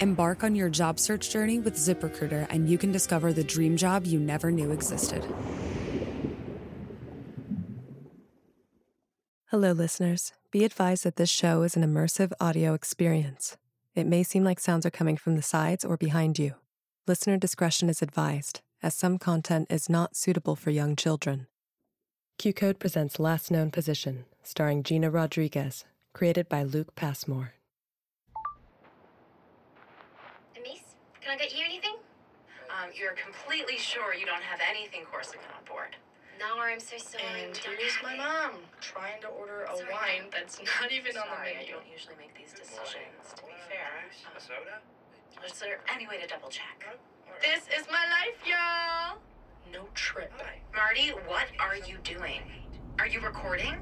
Embark on your job search journey with ZipRecruiter, and you can discover the dream job you never knew existed. Hello, listeners. Be advised that this show is an immersive audio experience. It may seem like sounds are coming from the sides or behind you. Listener discretion is advised, as some content is not suitable for young children. QCODE presents Last Known Position, starring Gina Rodriguez, created by Luke Passmore. Denise, can I get you anything? Um, you're completely sure you don't have anything Corsican on board. No, I'm so sorry. And we don't here's my it. mom trying to order a Sorry, wine Mom. that's not even on the Sorry, I don't usually make these decisions, to be fair. A soda? Is there any way to double check? This is my life, y'all! No trip. Marty, what are you doing? Are you recording?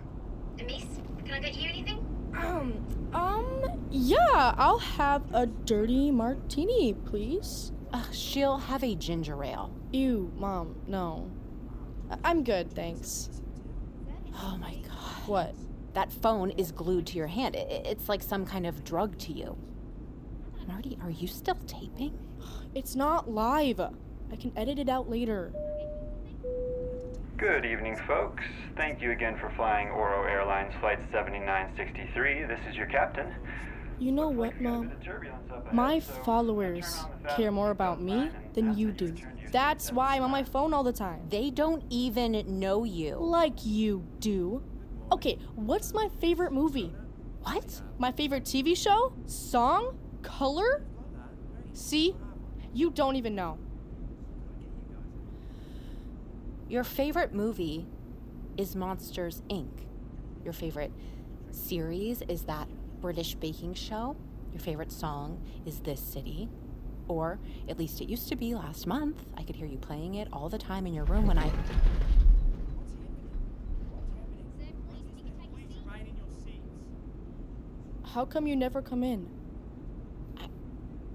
Denise, can I get you anything? Um, um, yeah, I'll have a dirty martini, please. Ugh, she'll have a ginger ale. Ew, mom, no. I- I'm good, thanks. Oh my god. What? That phone is glued to your hand. I- I- It's like some kind of drug to you. Marty, are you still taping? It's not live. I can edit it out later. Good evening, folks. Thank you again for flying Oro Airlines Flight 7963. This is your captain. You know what, we got a Mom? bit of turbulence up ahead, My followers turn on the care more about me than you do. That's why I'm on my phone all the time. They don't even know you. Like you do. Okay, what's my favorite movie? What? My favorite TV show? Song? Color? See? You don't even know. Your favorite movie is Monsters, Inc. Your favorite series is that British baking show. Your favorite song is This City. Or at least it used to be last month. I could hear you playing it all the time in your room when I. How come you never come in?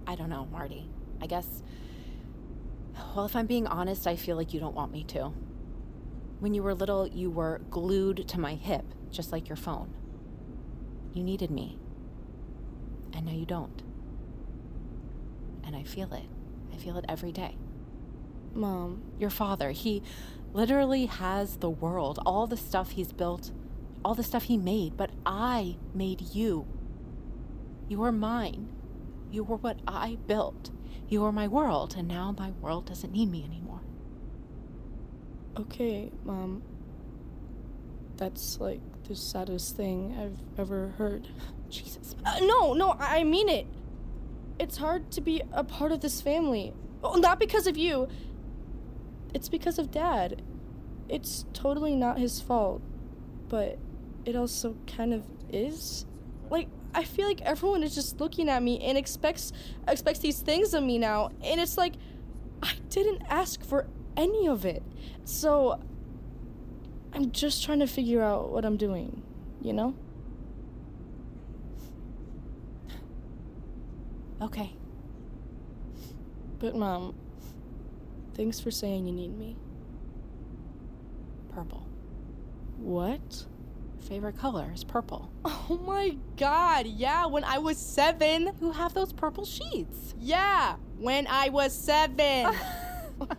I don't know, Marty. I guess. Well, if I'm being honest, I feel like you don't want me to. When you were little, you were glued to my hip, just like your phone. You needed me. And now you don't. And I feel it. I feel it every day. Mom, Your father, he literally has the world, all the stuff he's built, all the stuff he made, but I made you. You are mine. You were what I built. You were my world, and now my world doesn't need me anymore. okay, Mom. That's like the saddest thing I've ever heard. Jesus. Uh, no, no, I mean it. It's hard to be a part of this family. Well, not because of you. It's because of Dad. It's totally not his fault, but it also kind of is. Like I feel like everyone is just looking at me and expects expects these things of me now, and it's like I didn't ask for any of it. So I'm just trying to figure out what I'm doing, you know? Okay. But mom, thanks for saying you need me. Purple. What? Favorite color is purple. Oh my god, yeah, when I was seven. Who have those purple sheets. Yeah, when I was seven.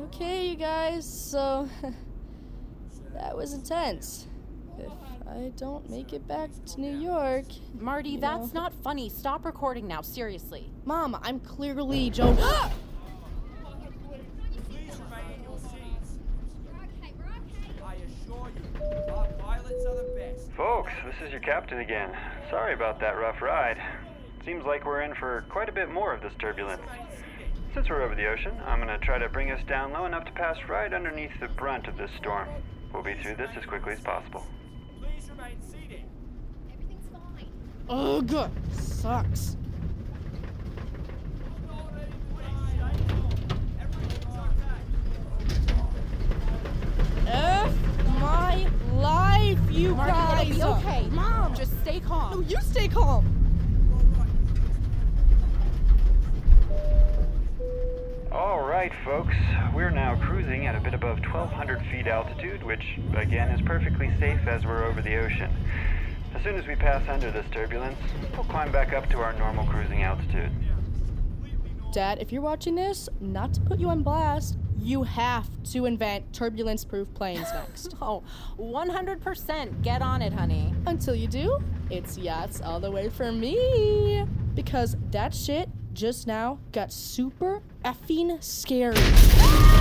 okay, you guys, so that was intense. If I don't make it back to New York. Marty, you that's know. not funny. Stop recording now, seriously. Mom, I'm clearly Joan. Please remain in your seats. I assure you, our pilots are the best. Folks, this is your captain again. Sorry about that rough ride. Seems like we're in for quite a bit more of this turbulence. Since we're over the ocean, I'm gonna try to bring us down low enough to pass right underneath the brunt of this storm. We'll be through this as quickly as possible. Please remain seated. Everything's fine. Oh, Ugh, sucks. F my life, you Marty, guys. it'll be okay. Mom. Just stay calm. No, you stay calm. All right, folks. We're now cruising at a bit above 1,200 feet altitude, which, again, is perfectly safe as we're over the ocean. As soon as we pass under this turbulence, we'll climb back up to our normal cruising altitude. Dad, if you're watching this, not to put you on blast, you have to invent turbulence proof planes next. Oh, 100%. Get on it, honey. Until you do, it's yachts all the way for me. Because that shit just now got super effing scary.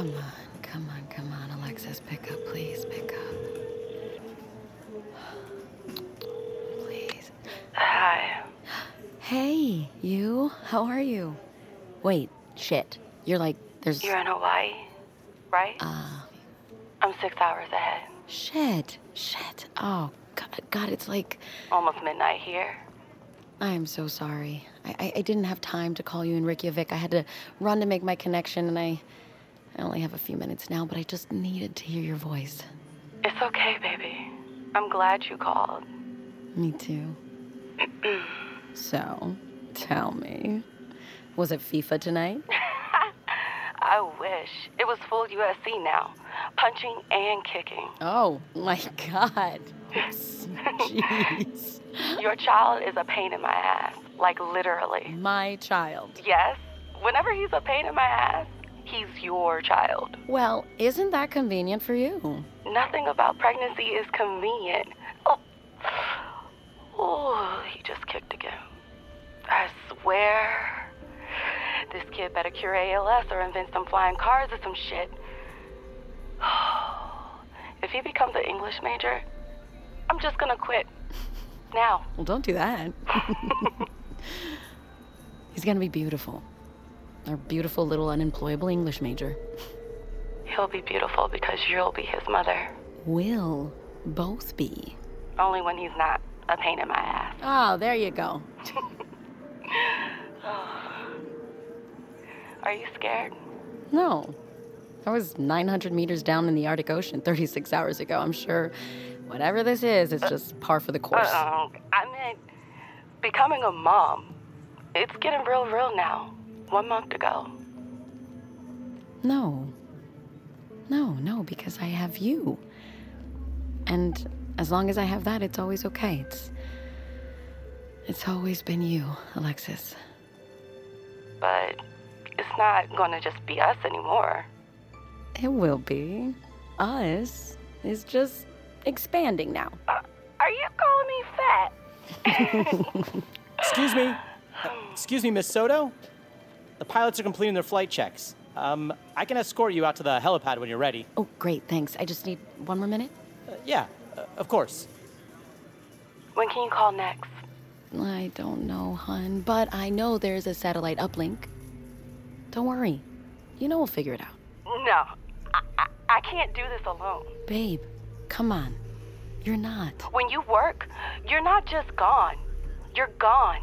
Come on, come on, come on, Alexis. Pick up, please. Pick up. Please. Hi. Hey, you. How are you? Wait, shit. You're like, there's. You're in Hawaii, right? Uh, I'm six hours ahead. shit. Shit. Oh, God, God, it's like. Almost midnight here. I am so sorry. I, I, I didn't have time to call you in Reykjavik. I had to run to make my connection, and I. I only have a few minutes now, but I just needed to hear your voice. It's okay, baby. I'm glad you called. Me too. so, tell me. Was it FIFA tonight? I wish. It was full UFC now. Punching and kicking. Oh my god. Jeez. Your child is a pain in my ass. Like literally. My child. Yes. Whenever he's a pain in my ass, he's your child. Well, isn't that convenient for you? Nothing about pregnancy is convenient. Oh, oh he just kicked again. I swear. This kid better cure ALS or invent some flying cars or some shit. If he becomes an English major, I'm just gonna quit. Now. Well, don't do that. He's gonna be beautiful. Our beautiful little unemployable English major. He'll be beautiful because you'll be his mother. Will both be. Only when he's not a pain in my ass. Oh, there you go. Are you scared? No. I was 900 meters down in the Arctic Ocean 36 hours ago. I'm sure whatever this is, it's uh, just par for the course. Uh-uh. I meant becoming a mom. It's getting real, real now. One month ago. No. No, no, because I have you. And as long as I have that, it's always okay. It's it's always been you, Alexis. But it's not gonna just be us anymore. It will be. Us is just expanding now. Are you calling me fat? Excuse me. Uh, excuse me, Miss Soto. The pilots are completing their flight checks. Um, I can escort you out to the helipad when you're ready. Oh, great, thanks. I just need one more minute. Uh, yeah, uh, of course. When can you call next? I don't know, hun, but I know there's a satellite uplink. Don't worry. You know we'll figure it out. No, I, I, I can't do this alone. Babe, come on. You're not. When you work, you're not just gone. You're gone.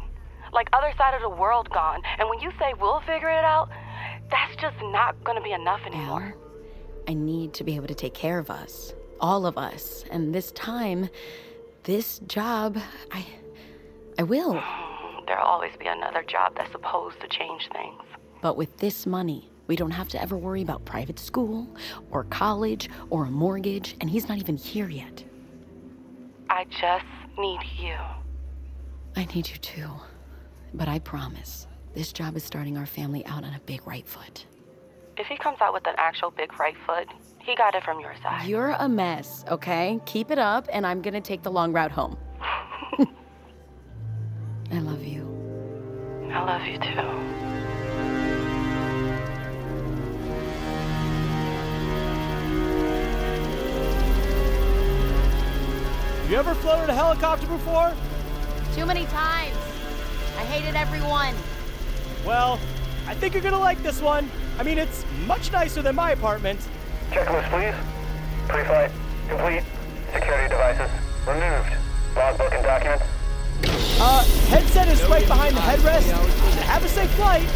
Like other side of the world gone. And when you say we'll figure it out, that's just not gonna be enough anymore. I need to be able to take care of us. All of us. And this time, this job, I. I will. There'll always be another job that's supposed to change things. But with this money, we don't have to ever worry about private school, or college, or a mortgage, and he's not even here yet. I just need you. I need you too. But I promise, this job is starting our family out on a big right foot. If he comes out with an actual big right foot, he got it from your side. You're a mess, okay? Keep it up, and I'm gonna take the long route home. I love you. I love you too. You ever floated a helicopter before? Too many times. I hated everyone. Well, I think you're gonna like this one. I mean, it's much nicer than my apartment. Checklist, please. Pre-flight complete. Security devices removed. Logbook and documents. Uh, headset is right behind the headrest. Have a safe flight.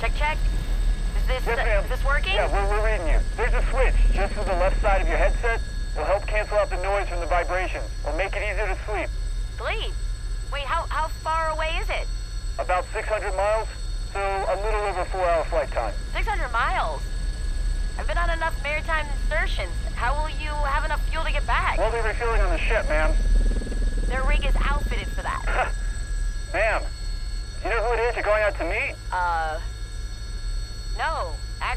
Check, check. Is this Yes, ma'am. is this working? Yeah, we're, we're reading you. There's a switch just to the left side of your headset. Will help cancel out the noise from the vibrations. Will make it easier to sleep. Sleep. Wait, how how far away is it? About 600 miles, so a little over four-hour flight time. 600 miles. I've been on enough maritime insertions. How will you have enough fuel to get back? We'll be refueling on the ship, ma'am. Their rig is outfitted for that. Ma'am, you know who it is you're going out to meet? Uh.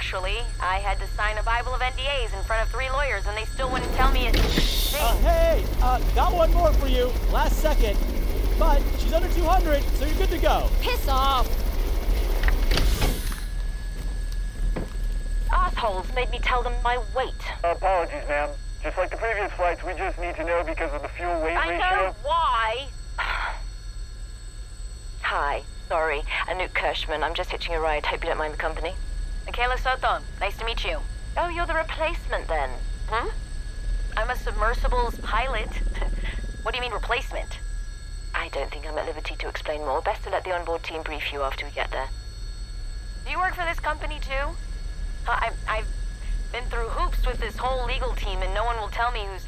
Actually, I had to sign a Bible of NDAs in front of three lawyers, and they still wouldn't tell me a Uh, hey, uh, got one more for you. Last second. But she's under 200, so you're good to go. Piss off! Assholes made me tell them my weight. Apologies, ma'am. Just like the previous flights, we just need to know because of the fuel weight I ratio. know why. Hi, sorry. Anouk Kirschman. I'm just hitching a ride. Hope you don't mind the company. Mikaela Soto, nice to meet you. Oh, you're the replacement then. Hmm? I'm a submersibles pilot. what do you mean replacement? I don't think I'm at liberty to explain more. Best to let the onboard team brief you after we get there. Do you work for this company too? I, I've been through hoops with this whole legal team, and no one will tell me who's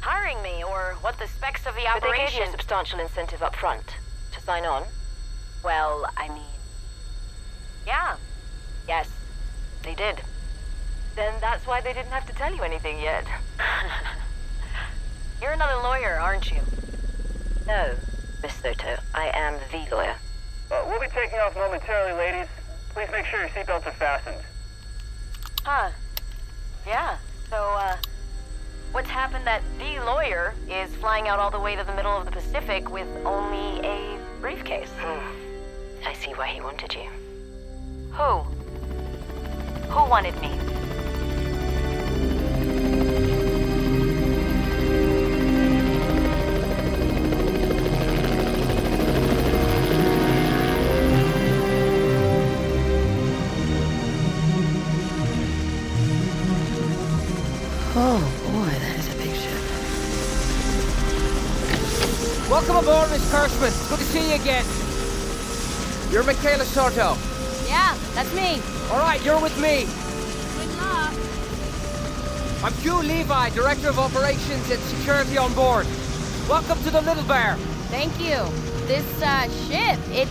hiring me or what the specs of the operation... But they gave you a substantial incentive up front to sign on. Well, I mean, yeah, yes, they did. Then that's why they didn't have to tell you anything yet. You're another lawyer, aren't you? No, Miss Soto. I am the lawyer. Uh, we'll be taking off momentarily, ladies. Please make sure your seatbelts are fastened. Huh. Yeah. So, uh, what's happened that the lawyer is flying out all the way to the middle of the Pacific with only a briefcase? Hmm. I see why he wanted you. Who? Who wanted me? Oh boy, that is a big ship. Welcome aboard, Miss Kirschman. Good to see you again. You're Mikaela Soto. Yeah, that's me. All right, you're with me. Good luck. I'm Hugh Levi, Director of Operations and Security on board. Welcome to the Little Bear. Thank you. This uh, ship, it's.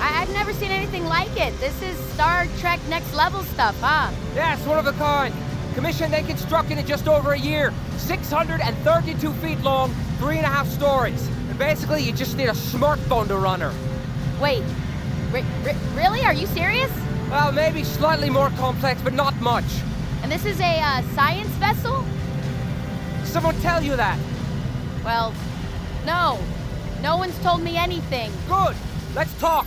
I- I've never seen anything like it. This is Star Trek next level stuff, huh? Yeah, it's one of a kind. Commissioned and constructed in just over a year. 632 feet long, three and a half stories. And basically, you just need a smartphone to run her. Wait, re- re- really? Are you serious? Well, maybe slightly more complex, but not much. And this is a uh, science vessel? Someone tell you that? Well, no. No one's told me anything. Good. Let's talk.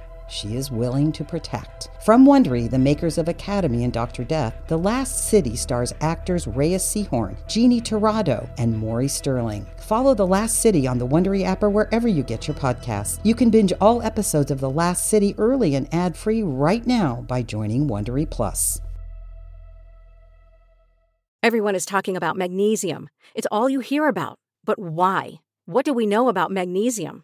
she is willing to protect. From Wondery, the makers of Academy and Dr. Death, The Last City stars actors Reyes Sehorn, Jeannie Torrado, and Maury Sterling. Follow The Last City on the Wondery app or wherever you get your podcasts. You can binge all episodes of The Last City early and ad-free right now by joining Wondery Plus. Everyone is talking about magnesium. It's all you hear about. But why? What do we know about magnesium?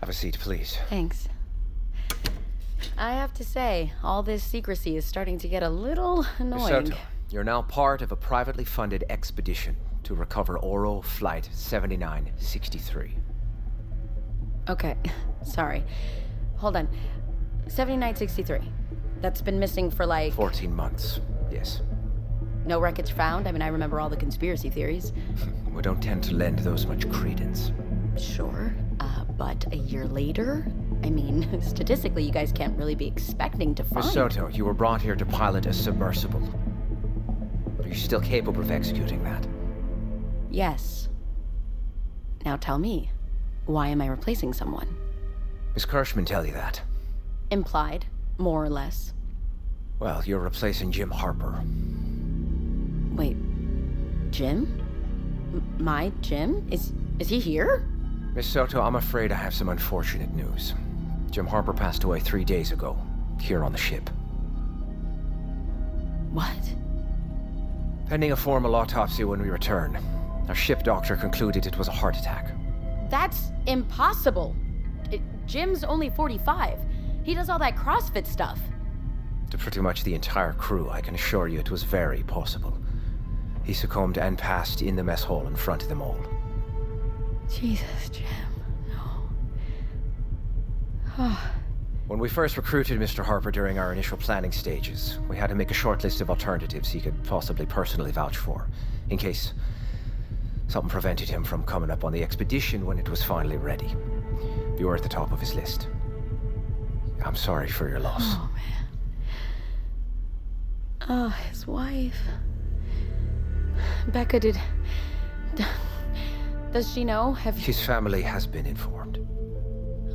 Have a seat, please. Thanks. I have to say, all this secrecy is starting to get a little annoying. Soto, you're now part of a privately funded expedition to recover Oro Flight 7963. Okay, sorry. Hold on. 7963. That's been missing for like. 14 months, yes. No wreckage found? I mean, I remember all the conspiracy theories. we don't tend to lend those much credence. Sure. But a year later? I mean, statistically, you guys can't really be expecting to find. Soto, you were brought here to pilot a submersible. Are you still capable of executing that? Yes. Now tell me, why am I replacing someone? Miss Kirschman tell you that? Implied, more or less. Well, you're replacing Jim Harper. Wait, Jim? M- my Jim? Is is he here? Miss Soto, I'm afraid I have some unfortunate news. Jim Harper passed away three days ago, here on the ship. What? Pending a formal autopsy when we return. Our ship doctor concluded it was a heart attack. That's impossible. It, Jim's only 45. He does all that CrossFit stuff. To pretty much the entire crew, I can assure you it was very possible. He succumbed and passed in the mess hall in front of them all. Jesus, Jim. No. Ah. When we first recruited Mr. Harper during our initial planning stages, we had to make a short list of alternatives he could possibly personally vouch for, in case something prevented him from coming up on the expedition when it was finally ready. You were at the top of his list. I'm sorry for your loss. Oh, man. Oh, his wife. Becca did. Does she know? Have you... His family has been informed.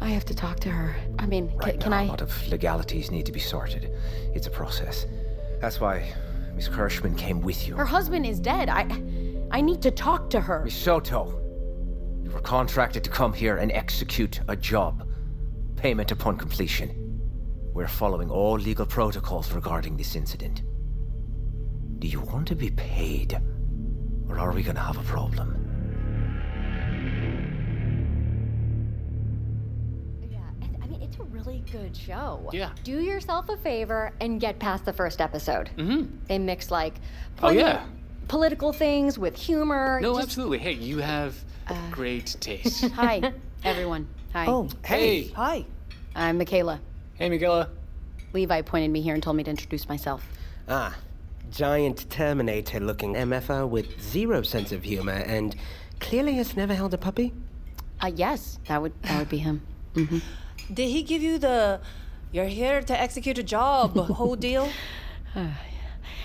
I have to talk to her. I mean, Right ca- can now, I? a lot of legalities need to be sorted. It's a process. That's why Miss Kirschman came with you. Her husband is dead. I, I need to talk to her. Miss Soto, you were contracted to come here and execute a job. Payment upon completion. We're following all legal protocols regarding this incident. Do you want to be paid? Or are we gonna have a problem? Good show. Yeah. Do yourself a favor and get past the first episode. Mm-hmm. They mix like Oh, yeah. political things with humor. No, just- absolutely. Hey, you have great taste. Hi, everyone. Hi. Oh, hey. Hi. I'm Mikaela. Hey, Mikaela. Levi pointed me here and told me to introduce myself. Ah, giant Terminator looking MFR with zero sense of humor and clearly has never held a puppy? Uh, yes, that would that would be him. hmm Did he give you the You're here to execute a job, whole deal.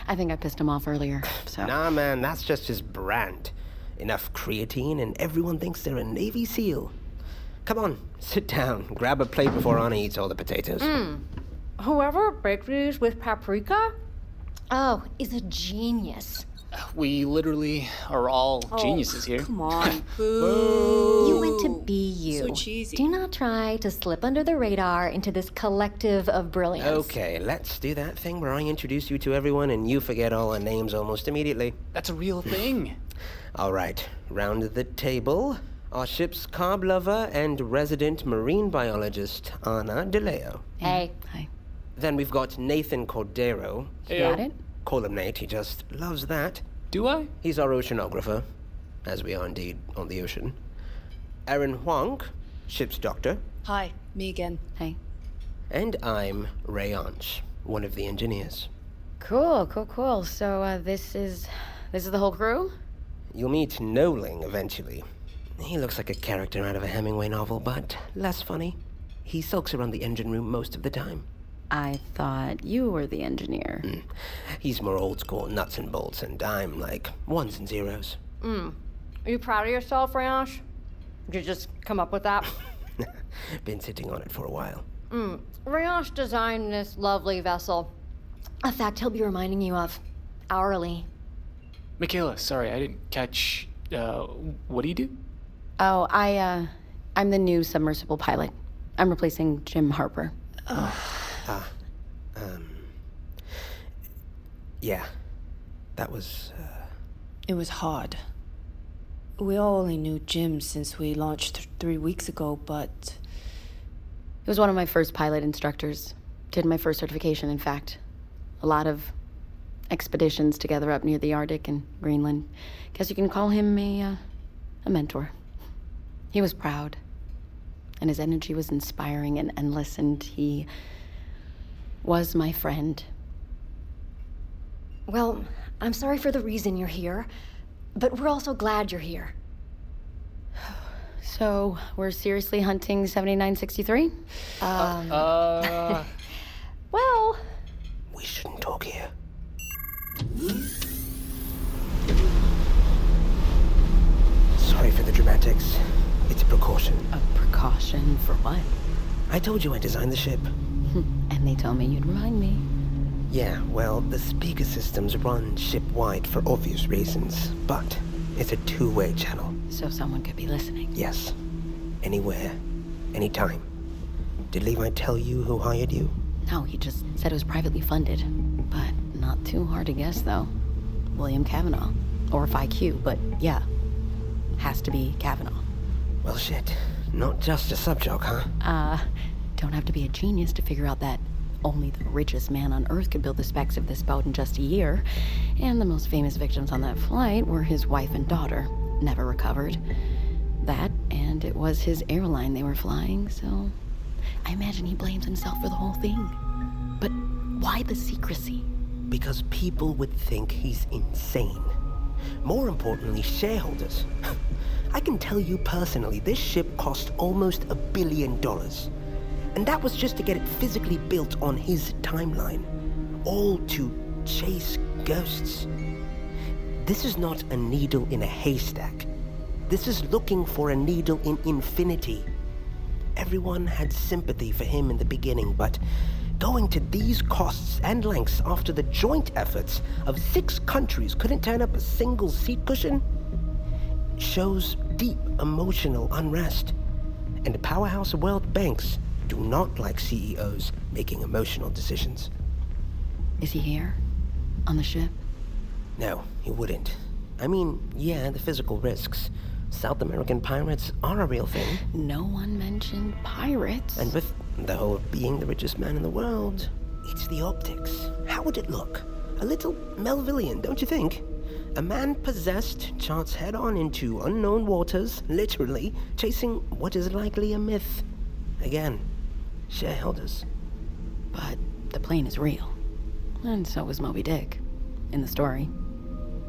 I think I pissed him off earlier, so. Nah, man, that's just his brand. Enough creatine, and everyone thinks they're a Navy SEAL. Come on, sit down. Grab a plate before Anna eats all the potatoes. Mm. Whoever baked these with paprika, oh, is a genius. We literally are all Oh, geniuses here. Come on. Boo. You went to be you. So cheesy. Do not try to slip under the radar into this collective of brilliance. Okay, let's do that thing where I introduce you to everyone and you forget all our names almost immediately. That's a real thing. all right, round the table. Our ship's carb lover and resident marine biologist, Anna DeLeo. Hey. Hi. Then we've got Nathan Cordero. Got it? Call him Nate, he just loves that. Do I? He's our oceanographer, as we are indeed on the ocean. Aaron Huang, ship's doctor. Hi, me again. Hey. And I'm Ray Anch, one of the engineers. Cool, cool, cool. So uh, this is this is the whole crew. You'll meet Noling eventually. He looks like a character out of a Hemingway novel, but less funny. He sulks around the engine room most of the time. I thought you were the engineer. Mm. He's more old school nuts and bolts, and I'm like ones and zeros. Mm. Are you proud of yourself, Rayash? Did you just come up with that? Been sitting on it for a while. Mm. Rayash designed this lovely vessel. A fact he'll be reminding you of hourly. Mikaela, sorry, I didn't catch. Uh, what do you do? Oh, I uh, I'm the new submersible pilot. I'm replacing Jim Harper. Ah, um. Yeah, that was. Uh, It was hard. We all only knew Jim since we launched th- three weeks ago, but He was one of my first pilot instructors. Did my first certification, in fact. A lot of expeditions together up near the Arctic and Greenland. Guess you can call him a, uh, a mentor. He was proud, and his energy was inspiring and endless, and he was my friend. Well, I'm sorry for the reason you're here, but we're also glad you're here. So, we're seriously hunting 7963? Um, Uh. well, we shouldn't talk here. Sorry for the dramatics. It's a precaution. A precaution for what? I told you I designed the ship. and they told me you'd remind me. Yeah, well, the speaker systems run ship-wide for obvious reasons, but it's a two-way channel. So someone could be listening. Yes. Anywhere. Anytime. Did Levi tell you who hired you? No, he just said it was privately funded. But not too hard to guess, though. William Kavanaugh. Or FIQ, but yeah. Has to be Kavanaugh. Well, shit. Not just a subjob, huh? Uh, don't have to be a genius to figure out that only the richest man on Earth could build the specs of this boat in just a year. And the most famous victims on that flight were his wife and daughter. Never recovered. That, and it was his airline they were flying, so I imagine he blames himself for the whole thing. But why the secrecy? Because people would think he's insane. More importantly, shareholders. I can tell you personally, this ship cost almost a billion dollars. And that was just to get it physically built on his timeline. All to chase ghosts. This is not a needle in a haystack. This is looking for a needle in infinity. Everyone had sympathy for him in the beginning, but going to these costs and lengths after the joint efforts of six countries couldn't turn up a single seat cushion shows deep emotional unrest. And the powerhouse world banks do not like CEOs making emotional decisions. Is he here? On the ship? No, he wouldn't. I mean, yeah, the physical risks. South American pirates are a real thing. No one mentioned pirates. And with the whole being the richest man in the world, it's the optics. How would it look? A little Melvillian, don't you think? A man possessed charts head on into unknown waters, literally, chasing what is likely a myth. Again, shareholders. But the plane is real. And so was Moby Dick. In the story.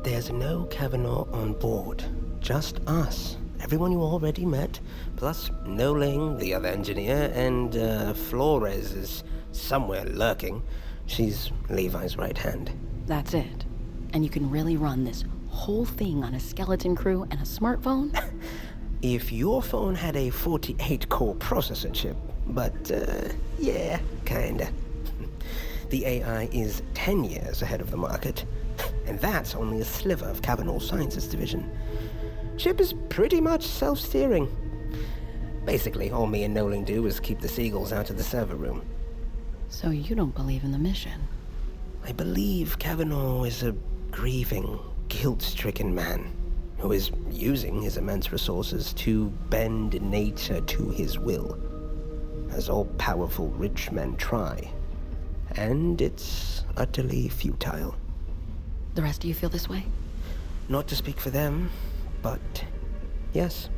There's no Kavanaugh on board. Just us everyone you already met, plus Noling, the other engineer, and uh, Flores is somewhere lurking. She's Levi's right hand. That's it. And you can really run this whole thing on a skeleton crew and a smartphone? if your phone had a 48 core processor chip, but uh, yeah, kinda. The AI is 10 years ahead of the market, and that's only a sliver of Kavanaugh's Sciences Division. Ship is pretty much self steering. Basically, all me and Nolan do is keep the seagulls out of the server room. So you don't believe in the mission? I believe Kavanaugh is a grieving, guilt stricken man who is using his immense resources to bend nature to his will, as all powerful rich men try and it's utterly futile. The rest of you feel this way? Not to speak for them, but yes.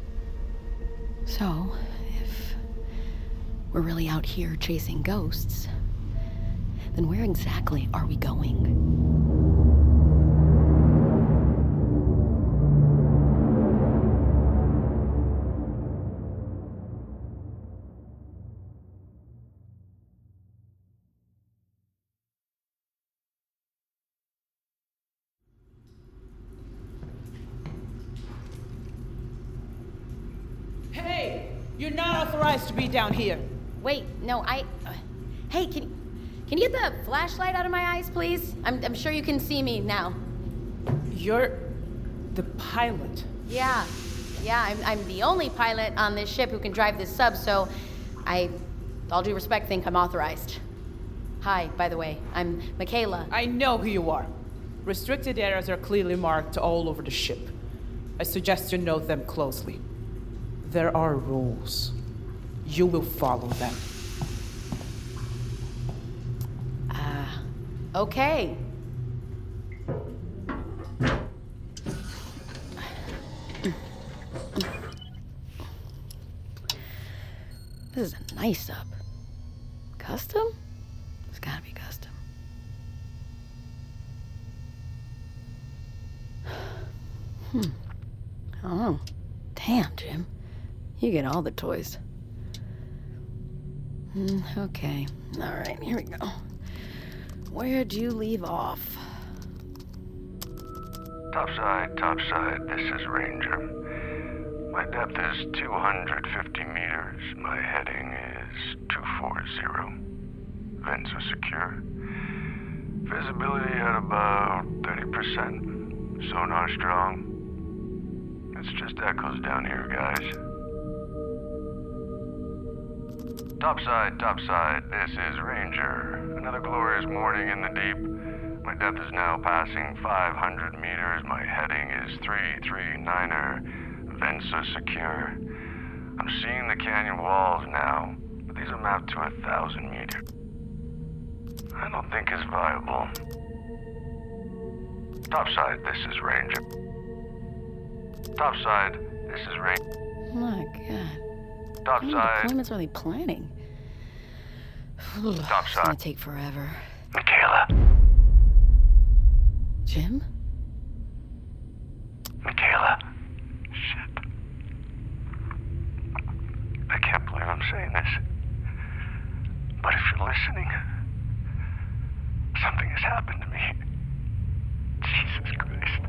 So, if we're really out here chasing ghosts, then where exactly are we going? Down here. Wait, no, I. Uh, hey, can can you get the flashlight out of my eyes, please? I'm I'm sure you can see me now. You're the pilot. Yeah, yeah. I'm I'm the only pilot on this ship who can drive this sub, so I, all due respect, think I'm authorized. Hi, by the way, I'm Mikaela. I know who you are. Restricted areas are clearly marked all over the ship. I suggest you note them closely. There are rules. You will follow them. Ah, uh, okay. This is a nice up. Custom? It's gotta be custom. Hmm. Oh. Damn, Jim. You get all the toys. Mm, okay. All right, here we go. Where'd you leave off? Topside, topside, this is Ranger. My depth is 250 meters. My heading is 240. Vents are secure. Visibility at about 30%. Sonar strong. It's just echoes down here, guys. Topside, topside, this is Ranger. Another glorious morning in the deep. My depth is now passing 500 meters. My heading is 339er. Vents are secure. I'm seeing the canyon walls now, but these are mapped to a thousand meters. I don't think it's viable. Topside, this is Ranger. Topside, this is Ranger. My God. Topside. How many deployments are they planning? Topside. It's gonna take forever. Mikaela. Jim? Mikaela. Shit. I can't believe I'm saying this. But if you're listening, something has happened to me. Jesus Christ.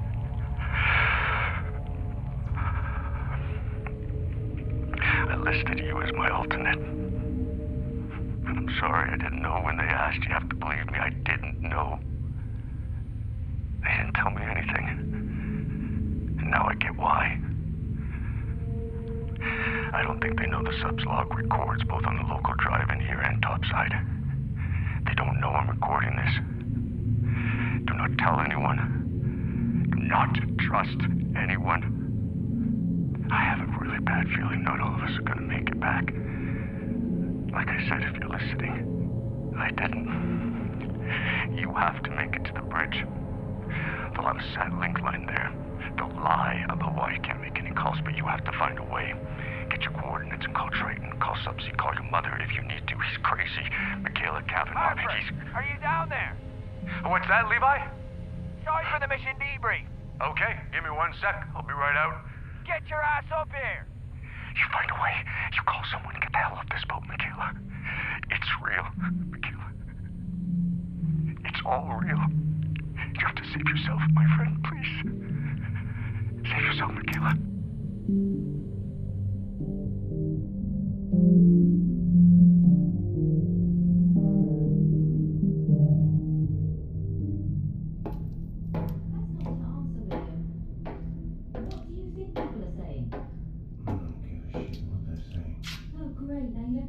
I listed you as my alternate. I'm sorry I didn't know when they asked. You have to believe me, I didn't know. They didn't tell me anything. And now I get why. I don't think they know the sub's log records both on the local drive in here and topside. They don't know I'm recording this. Do not tell anyone. Do not trust anyone. I have a really bad feeling not all of us are gonna make it back. Like I said, if you're listening, I didn't. You have to make it to the bridge. They'll have a sat link line there. They'll lie about why you can't make any calls, but you have to find a way. Get your coordinates and call Triton. Call Subsea. Call your mother if you need to. He's crazy. Mikaela Kavanaugh. He's. Are you down there? What's that, Levi? Sorry for the mission debrief. Okay, give me one sec. I'll be right out. Get your ass up here! You find a way. You call someone. And get the hell off this boat, Mikaela. It's real, Mikaela. It's all real. You have to save yourself, my friend, please. Save yourself, Mikaela.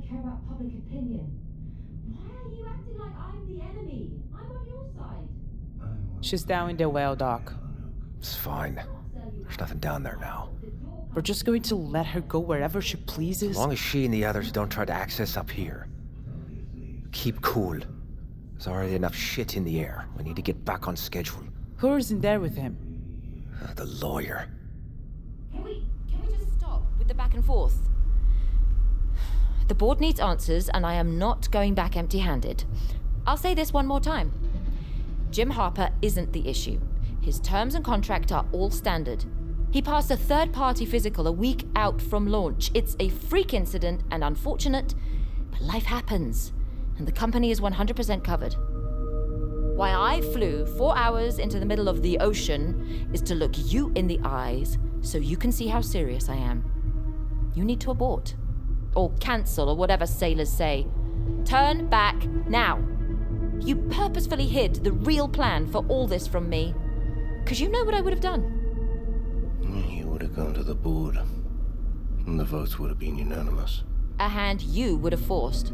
Care about public opinion. Why are you acting like I'm the enemy? I'm on your side. She's down in the well, Doc. It's fine. There's nothing down there now. We're just going to let her go wherever she pleases. As long as she and the others don't try to access up here. Keep cool. There's already enough shit in the air. We need to get back on schedule. Who is in there with him? Uh, the lawyer. Can we just stop with the back and forth? The board needs answers, and I am not going back empty handed. I'll say this one more time Jim Harper isn't the issue. His terms and contract are all standard. He passed a third party physical a week out from launch. It's a freak incident and unfortunate, but life happens, and the company is 100% covered. Why I flew four hours into the middle of the ocean is to look you in the eyes so you can see how serious I am. You need to abort. Or cancel, or whatever sailors say. Turn back now. You purposefully hid the real plan for all this from me. Because you know what I would have done. You would have gone to the board, and the votes would have been unanimous. A hand you would have forced.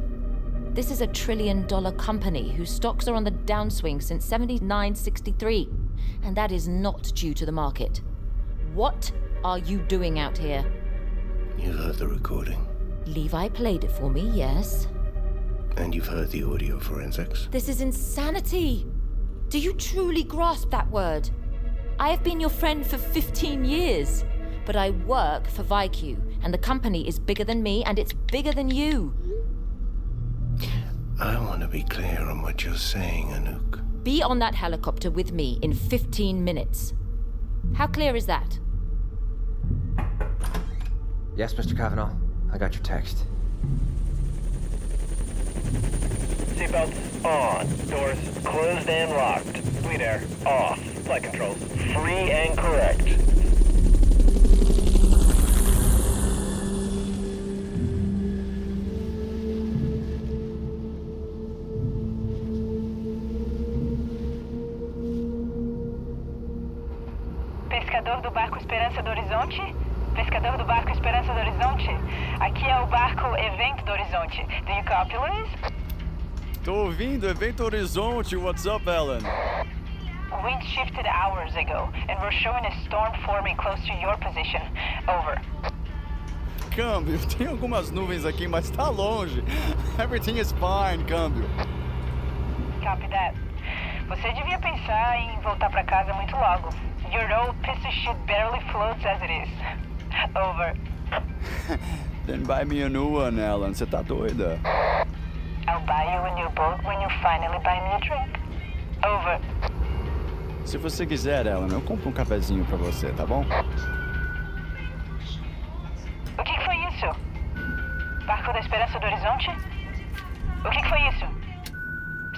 This is a trillion dollar company whose stocks are on the downswing since 7963, and that is not due to the market. What are you doing out here? You've heard the recording, Levi played it for me, yes. and you've heard the audio forensics. This is insanity! Do you truly grasp that word? I have been your friend for 15 years, but I work for VIQ, and the company is bigger than me, and it's bigger than you. I want to be clear on what you're saying, Anouk. Be on that helicopter with me in 15 minutes. How clear is that? Yes, Mr. Kavanaugh. I got your text. Seatbelts on. Doors closed and locked. Bleed air off. Flight controls free and correct. Pescador do barco Esperança do Horizonte? Pescador do barco Esperança do Horizonte? Aqui é o barco Evento do Horizonte. Do you copy, Luiz? Tô ouvindo, Evento Horizonte. What's up, Ellen? Wind shifted hours ago, and we're showing a storm forming close to your position. Over. Câmbio, tem algumas nuvens aqui, mas tá longe. Everything is fine, câmbio. Copy that. Você devia pensar em voltar pra casa muito logo. Your old piece of shit barely floats as it is. Over. Then buy me a new one, Ellen. Você tá doida? I'll buy you a new boat when you finally buy me a drink. Over. Se você quiser, Ellen, eu compro um cafezinho pra você, tá bom? O que que foi isso? Barco da Esperança do Horizonte? O que que foi isso?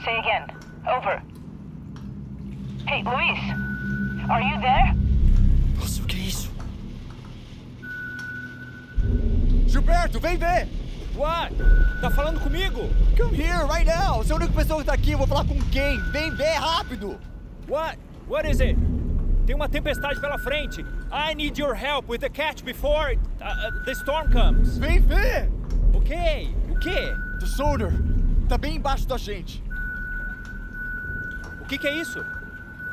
Say again. Over. Hey, Luiz. Are you there? Nossa, o que é isso? Gilberto, vem ver! What? Tá falando comigo? Come here, right now! Você é a única pessoa que tá aqui, eu vou falar com quem? Vem ver, rápido! What? What is it? Tem uma tempestade pela frente. I need your help with the catch before uh, uh, the storm comes. Vem ver! O quê? O quê? The soldier! Tá bem embaixo da gente. O que que é isso?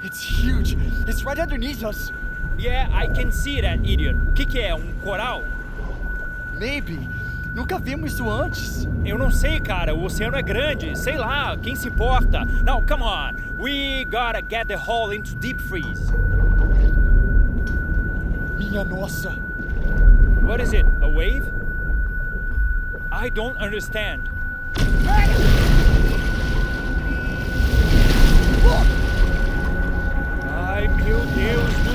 It's huge! It's right underneath us! Yeah, I can see that, idiot. O que que é? Um coral? Maybe. Nunca vimos isso antes. Eu não sei, cara. O oceano é grande. Sei lá, quem se importa? Now, come on. We gotta get the hull into deep freeze. Minha nossa! What is it? A wave? I don't understand. Ai, meu Deus do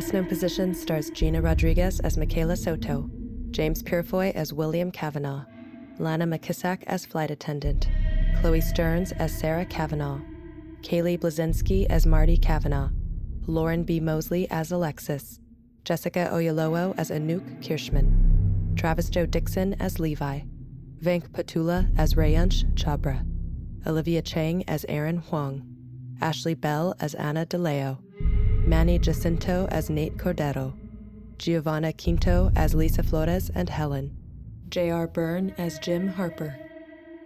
Last Known Position stars Gina Rodriguez as Mikaela Soto, James Purefoy as William Kavanaugh, Lana McKissack as flight attendant, Chloe Stearns as Sarah Kavanaugh, Kaylee Blazinski as Marty Kavanaugh, Lauren B. Mosley as Alexis, Jessica Oyelowo as Anouk Kirschman, Travis Joe Dixon as Levi, Venk Potula as Rayansh Chabra, Olivia Chang as Aaron Huang, Ashley Bell as Anna DeLeo, Manny Jacinto as Nate Cordero, Giovanna Quinto as Lisa Flores and Helen, J.R. Byrne as Jim Harper,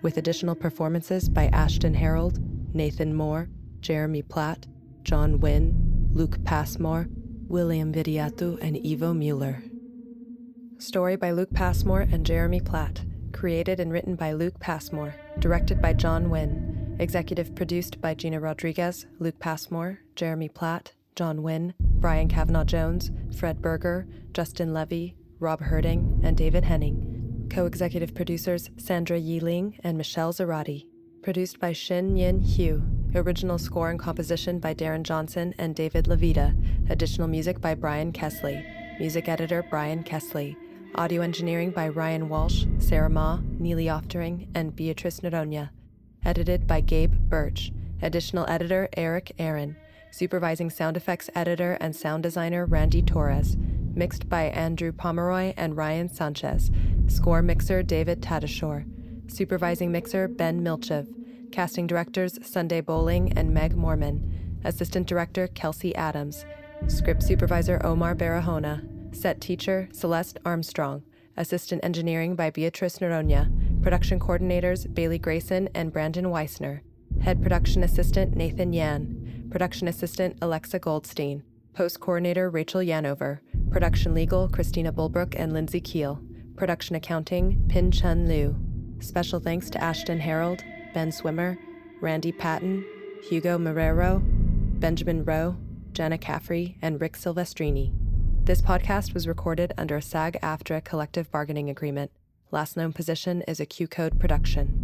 with additional performances by Ashton Harold, Nathan Moore, Jeremy Platt, John Wynn, Luke Passmore, William Vidiatu, and Ivo Mueller. Story by Luke Passmore and Jeremy Platt. Created and written by Luke Passmore. Directed by John Wynn. Executive produced by Gina Rodriguez, Luke Passmore, Jeremy Platt, John Wynn, Brian Kavanaugh Jones, Fred Berger, Justin Levy, Rob Herting, and David Henning. Co executive producers Sandra Yiling and Michelle Zarati. Produced by Shin Yin Hugh. Original score and composition by Darren Johnson and David Levita. Additional music by Brian Kesley. Music editor Brian Kesley. Audio engineering by Ryan Walsh, Sarah Ma, Neely Oftering, and Beatrice Noronha. Edited by Gabe Birch. Additional editor Eric Aaron. Supervising sound effects editor and sound designer Randy Torres. Mixed by Andrew Pomeroy and Ryan Sanchez. Score mixer David Tadashore. Supervising mixer Ben Milchev. Casting directors Sunday Bowling and Meg Mormon, Assistant director Kelsey Adams. Script supervisor Omar Barahona. Set teacher Celeste Armstrong. Assistant engineering by Beatrice Noronha. Production coordinators Bailey Grayson and Brandon Weissner. Head production assistant Nathan Yan. Production assistant Alexa Goldstein. Post coordinator Rachel Yanover. Production legal Christina Bulbrook and Lindsay Keel. Production accounting Pin Chun Liu. Special thanks to Ashton Harold, Ben Swimmer, Randy Patton, Hugo Marrero, Benjamin Rowe, Jenna Caffrey, and Rick Silvestrini. This podcast was recorded under a SAG AFTRA collective bargaining agreement. Last known position is a QCODE production.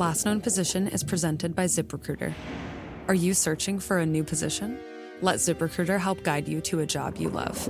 Last Known Position is presented by ZipRecruiter. Are you searching for a new position? Let ZipRecruiter help guide you to a job you love.